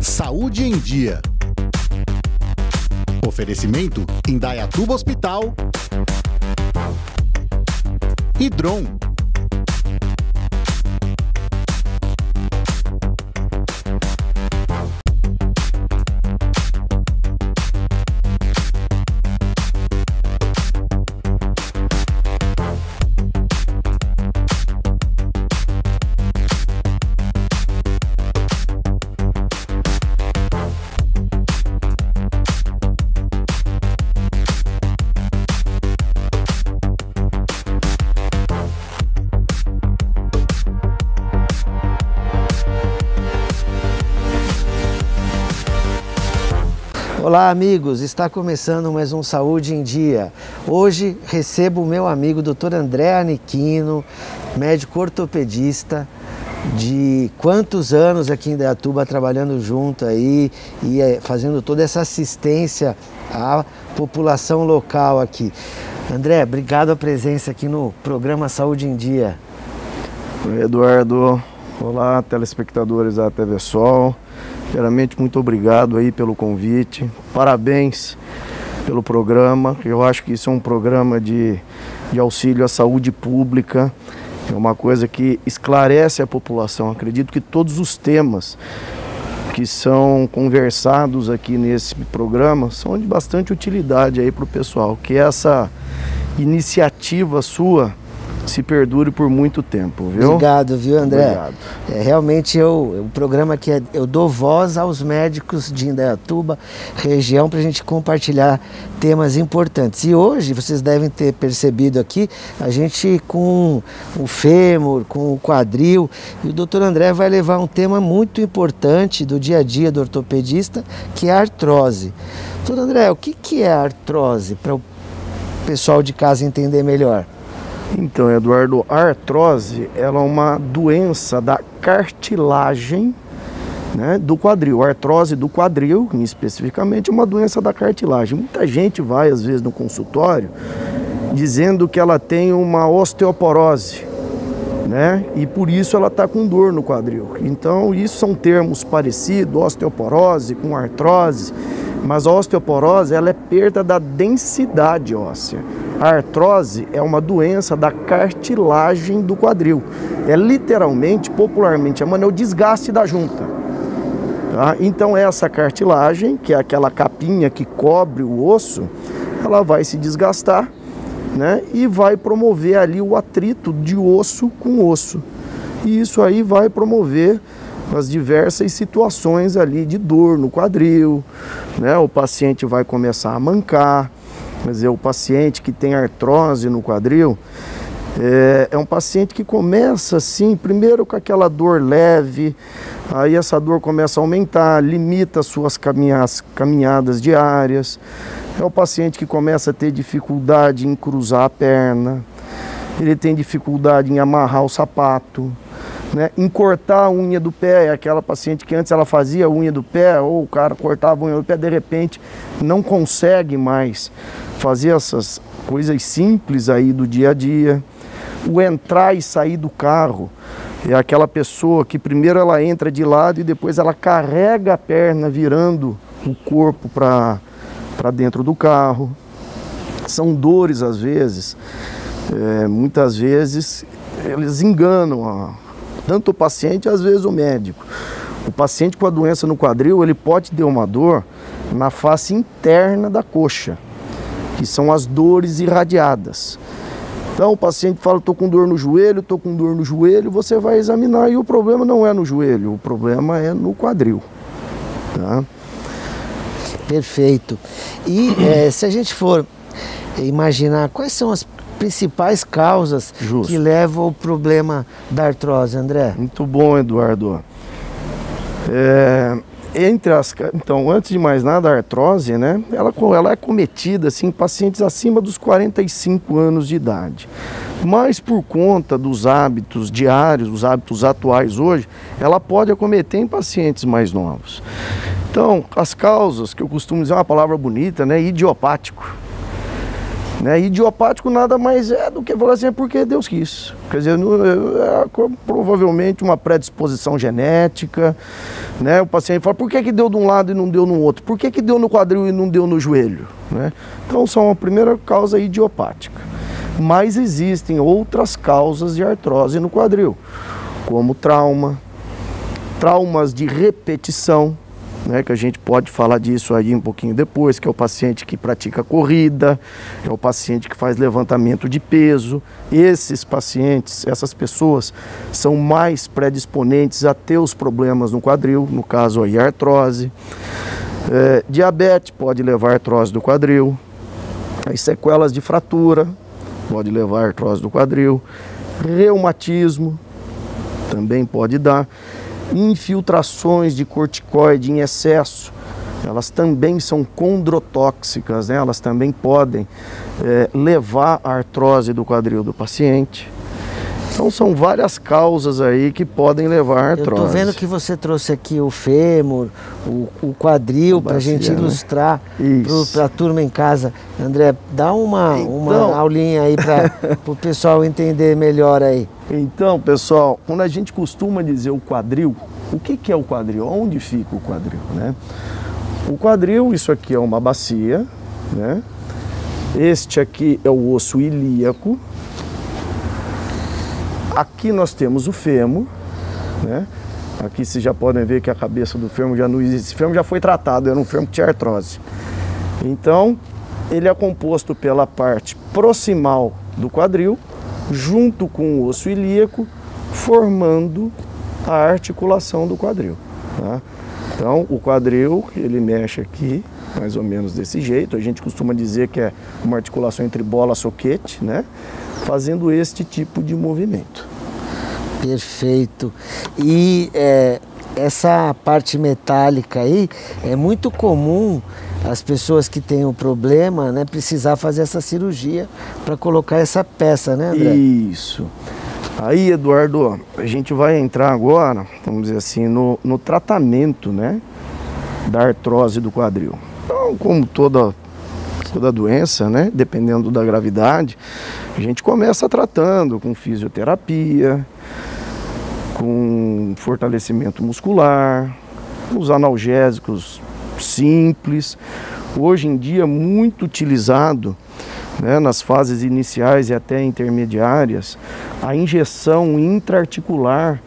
Saúde em Dia. Oferecimento Indaiatuba Hospital e Dron. Olá, amigos. Está começando mais um Saúde em Dia. Hoje recebo o meu amigo Dr. André Aniquino, médico ortopedista, de quantos anos aqui em Deatuba trabalhando junto aí e eh, fazendo toda essa assistência à população local aqui. André, obrigado a presença aqui no programa Saúde em Dia. Oi, Eduardo. Olá, telespectadores da TV Sol. Primeiramente, muito obrigado aí pelo convite. Parabéns pelo programa. Eu acho que isso é um programa de, de auxílio à saúde pública. É uma coisa que esclarece a população. Acredito que todos os temas que são conversados aqui nesse programa são de bastante utilidade aí para o pessoal. Que essa iniciativa sua se perdure por muito tempo, viu? Obrigado, viu, André? Obrigado. É, realmente eu, o programa que é, eu dou voz aos médicos de Indaiatuba, região, para a gente compartilhar temas importantes. E hoje, vocês devem ter percebido aqui, a gente com o fêmur, com o quadril, e o doutor André vai levar um tema muito importante do dia a dia do ortopedista, que é a artrose. Doutor André, o que, que é a artrose, para o pessoal de casa entender melhor? Então, Eduardo, a artrose ela é uma doença da cartilagem né, do quadril. A artrose do quadril, especificamente, é uma doença da cartilagem. Muita gente vai, às vezes, no consultório dizendo que ela tem uma osteoporose, né? E por isso ela está com dor no quadril. Então, isso são termos parecidos, osteoporose com artrose, mas a osteoporose ela é perda da densidade óssea. A artrose é uma doença da cartilagem do quadril. É literalmente, popularmente chamando, é o desgaste da junta. Tá? Então essa cartilagem, que é aquela capinha que cobre o osso, ela vai se desgastar né? e vai promover ali o atrito de osso com osso. E isso aí vai promover as diversas situações ali de dor no quadril, né? O paciente vai começar a mancar, Quer dizer, o paciente que tem artrose no quadril é, é, um paciente que começa assim, primeiro com aquela dor leve, aí essa dor começa a aumentar, limita as suas caminhadas, caminhadas diárias. É o paciente que começa a ter dificuldade em cruzar a perna, ele tem dificuldade em amarrar o sapato. Né? A unha do pé, é aquela paciente que antes ela fazia a unha do pé, ou o cara cortava a unha do pé, de repente não consegue mais fazer essas coisas simples aí do dia a dia. O entrar e sair do carro é aquela pessoa que primeiro ela entra de lado e depois ela carrega a perna virando o corpo para dentro do carro. São dores às vezes, é, muitas vezes eles enganam a, tanto o paciente às vezes o médico. O paciente com a doença no quadril ele pode ter uma dor na face interna da coxa que são as dores irradiadas. Então o paciente fala, estou com dor no joelho, estou com dor no joelho, você vai examinar e o problema não é no joelho, o problema é no quadril. Tá? Perfeito. E é, se a gente for imaginar quais são as principais causas Justo. que levam ao problema da artrose, André? Muito bom, Eduardo. É, entre as, então, antes de mais nada, a artrose, né, ela, ela é cometida assim, em pacientes acima dos 45 anos de idade. Mas por conta dos hábitos diários, os hábitos atuais hoje, ela pode acometer em pacientes mais novos. Então, as causas, que eu costumo dizer uma palavra bonita, né, idiopático. Né? Idiopático nada mais é do que falar assim, é porque Deus quis. Quer dizer, é, provavelmente uma predisposição genética. Né? O paciente fala, por que, que deu de um lado e não deu no outro? Por que, que deu no quadril e não deu no joelho? Né? Então, são a primeira causa idiopática. Mas existem outras causas de artrose no quadril, como trauma, traumas de repetição, né, que a gente pode falar disso aí um pouquinho depois, que é o paciente que pratica corrida, é o paciente que faz levantamento de peso. Esses pacientes, essas pessoas, são mais predisponentes a ter os problemas no quadril, no caso aí artrose. É, diabetes pode levar a artrose do quadril, as sequelas de fratura pode levar a artrose do quadril, reumatismo também pode dar infiltrações de corticoide em excesso, elas também são condrotóxicas, né? elas também podem é, levar à artrose do quadril do paciente. Então são várias causas aí que podem levar à artrose. Eu estou vendo que você trouxe aqui o fêmur, o, o quadril, para a gente né? ilustrar para a turma em casa. André, dá uma, então... uma aulinha aí para o pessoal entender melhor aí. Então, pessoal, quando a gente costuma dizer o quadril, o que, que é o quadril? Onde fica o quadril? Né? O quadril, isso aqui é uma bacia, né? Este aqui é o osso ilíaco, Aqui nós temos o fêmur, né? Aqui vocês já podem ver que a cabeça do fêmur já não existe. Esse fêmur já foi tratado, era um fêmur que tinha artrose. Então, ele é composto pela parte proximal do quadril, junto com o osso ilíaco, formando a articulação do quadril. Tá? Então, o quadril, ele mexe aqui, mais ou menos desse jeito. A gente costuma dizer que é uma articulação entre bola e soquete, né? Fazendo este tipo de movimento. Perfeito. E é, essa parte metálica aí é muito comum as pessoas que têm o problema, né, precisar fazer essa cirurgia para colocar essa peça, né, André? Isso. Aí, Eduardo, a gente vai entrar agora, vamos dizer assim, no, no tratamento, né, da artrose do quadril. Então, como toda da doença, né? Dependendo da gravidade, a gente começa tratando com fisioterapia, com fortalecimento muscular, os analgésicos simples. Hoje em dia, muito utilizado né, nas fases iniciais e até intermediárias, a injeção intraarticular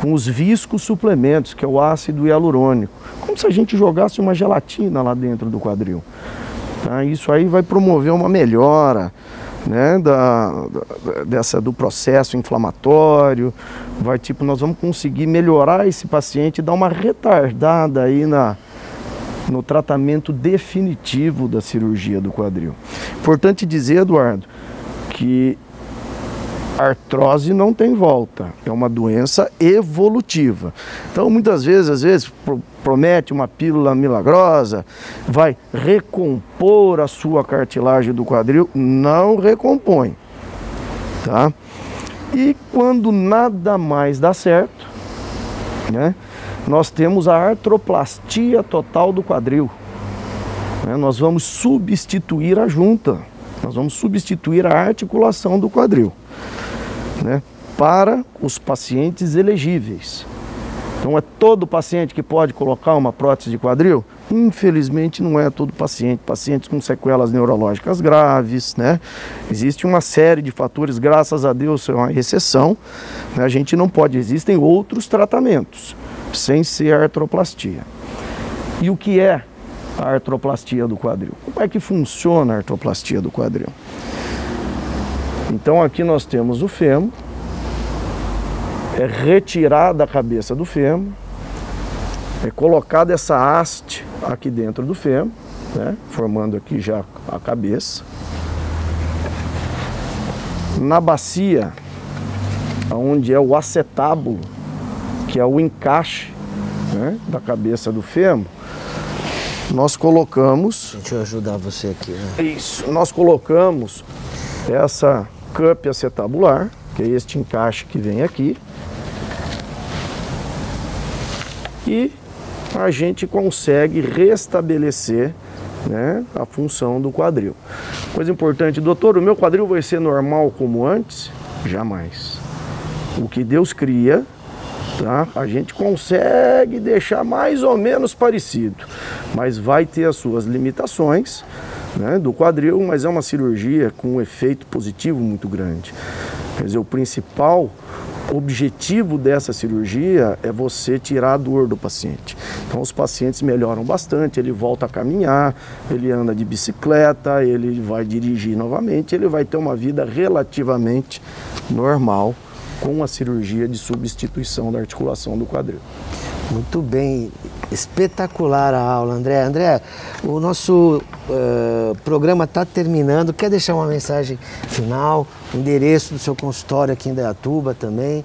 com os viscos suplementos, que é o ácido hialurônico, como se a gente jogasse uma gelatina lá dentro do quadril. Tá? Isso aí vai promover uma melhora né, da, da, dessa, do processo inflamatório, vai tipo, nós vamos conseguir melhorar esse paciente e dar uma retardada aí na, no tratamento definitivo da cirurgia do quadril. Importante dizer, Eduardo, que artrose não tem volta, é uma doença evolutiva. Então, muitas vezes, às vezes, promete uma pílula milagrosa, vai recompor a sua cartilagem do quadril, não recompõe, tá? E quando nada mais dá certo, né, nós temos a artroplastia total do quadril. Né, nós vamos substituir a junta, nós vamos substituir a articulação do quadril né, para os pacientes elegíveis. Então é todo paciente que pode colocar uma prótese de quadril? Infelizmente não é todo paciente. Pacientes com sequelas neurológicas graves, né? Existe uma série de fatores, graças a Deus é uma exceção. Né? A gente não pode, existem outros tratamentos sem ser artroplastia. E o que é a artroplastia do quadril? Como é que funciona a artroplastia do quadril? Então aqui nós temos o fêmur, é retirada a cabeça do fêmur, é colocada essa haste aqui dentro do fêmur, né, formando aqui já a cabeça. Na bacia, onde é o acetábulo, que é o encaixe né, da cabeça do fêmur, nós colocamos. Deixa eu ajudar você aqui. Né? Isso, nós colocamos essa cup acetabular, que é este encaixe que vem aqui. E a gente consegue restabelecer né, a função do quadril. Coisa importante, doutor, o meu quadril vai ser normal como antes? Jamais. O que Deus cria, tá? A gente consegue deixar mais ou menos parecido, mas vai ter as suas limitações, né, do quadril, mas é uma cirurgia com um efeito positivo muito grande. Quer dizer, o principal objetivo dessa cirurgia é você tirar a dor do paciente. Então os pacientes melhoram bastante, ele volta a caminhar, ele anda de bicicleta, ele vai dirigir novamente, ele vai ter uma vida relativamente normal com a cirurgia de substituição da articulação do quadril. Muito bem, espetacular a aula, André. André, o nosso uh, programa está terminando. Quer deixar uma mensagem final? Endereço do seu consultório aqui em Dayatuba também.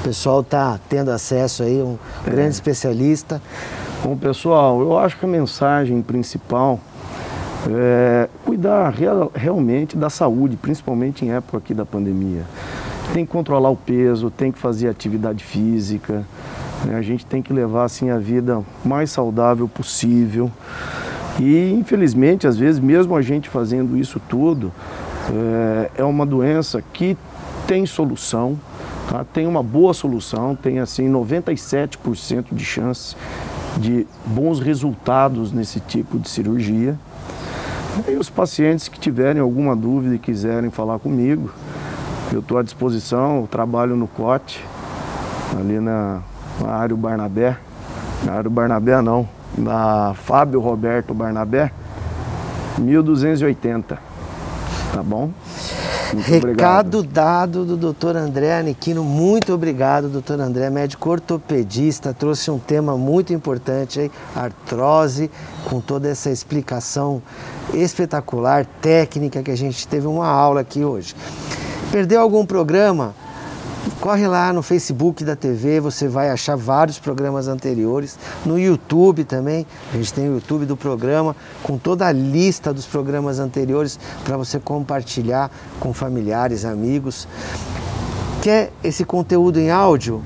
O pessoal está tendo acesso aí, um é. grande especialista. Bom, pessoal, eu acho que a mensagem principal é cuidar real, realmente da saúde, principalmente em época aqui da pandemia. Tem que controlar o peso, tem que fazer atividade física? A gente tem que levar assim a vida mais saudável possível. E infelizmente, às vezes, mesmo a gente fazendo isso tudo, é, é uma doença que tem solução, tá? tem uma boa solução, tem assim 97% de chance de bons resultados nesse tipo de cirurgia. E os pacientes que tiverem alguma dúvida e quiserem falar comigo, eu estou à disposição, eu trabalho no COT, ali na na área Barnabé, na área Barnabé não, na Fábio Roberto Barnabé, 1280, tá bom? Muito Recado obrigado. dado do doutor André Aniquino, muito obrigado, doutor André, médico ortopedista, trouxe um tema muito importante aí, artrose, com toda essa explicação espetacular, técnica que a gente teve uma aula aqui hoje. Perdeu algum programa? Corre lá no Facebook da TV, você vai achar vários programas anteriores. No YouTube também, a gente tem o YouTube do programa com toda a lista dos programas anteriores para você compartilhar com familiares, amigos. Quer esse conteúdo em áudio?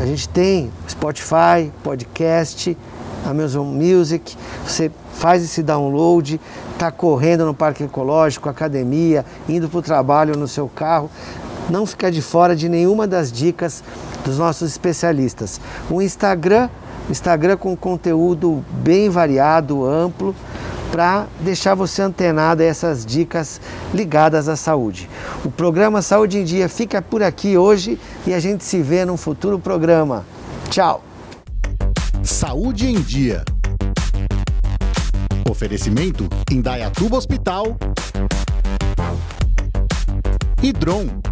A gente tem Spotify, podcast, Amazon Music. Você faz esse download, está correndo no parque ecológico, academia, indo para o trabalho no seu carro não ficar de fora de nenhuma das dicas dos nossos especialistas. O Instagram, Instagram com conteúdo bem variado, amplo, para deixar você antenado a essas dicas ligadas à saúde. O programa Saúde em Dia fica por aqui hoje e a gente se vê num futuro programa. Tchau! Saúde em Dia. Oferecimento Indaiatuba Hospital e Dron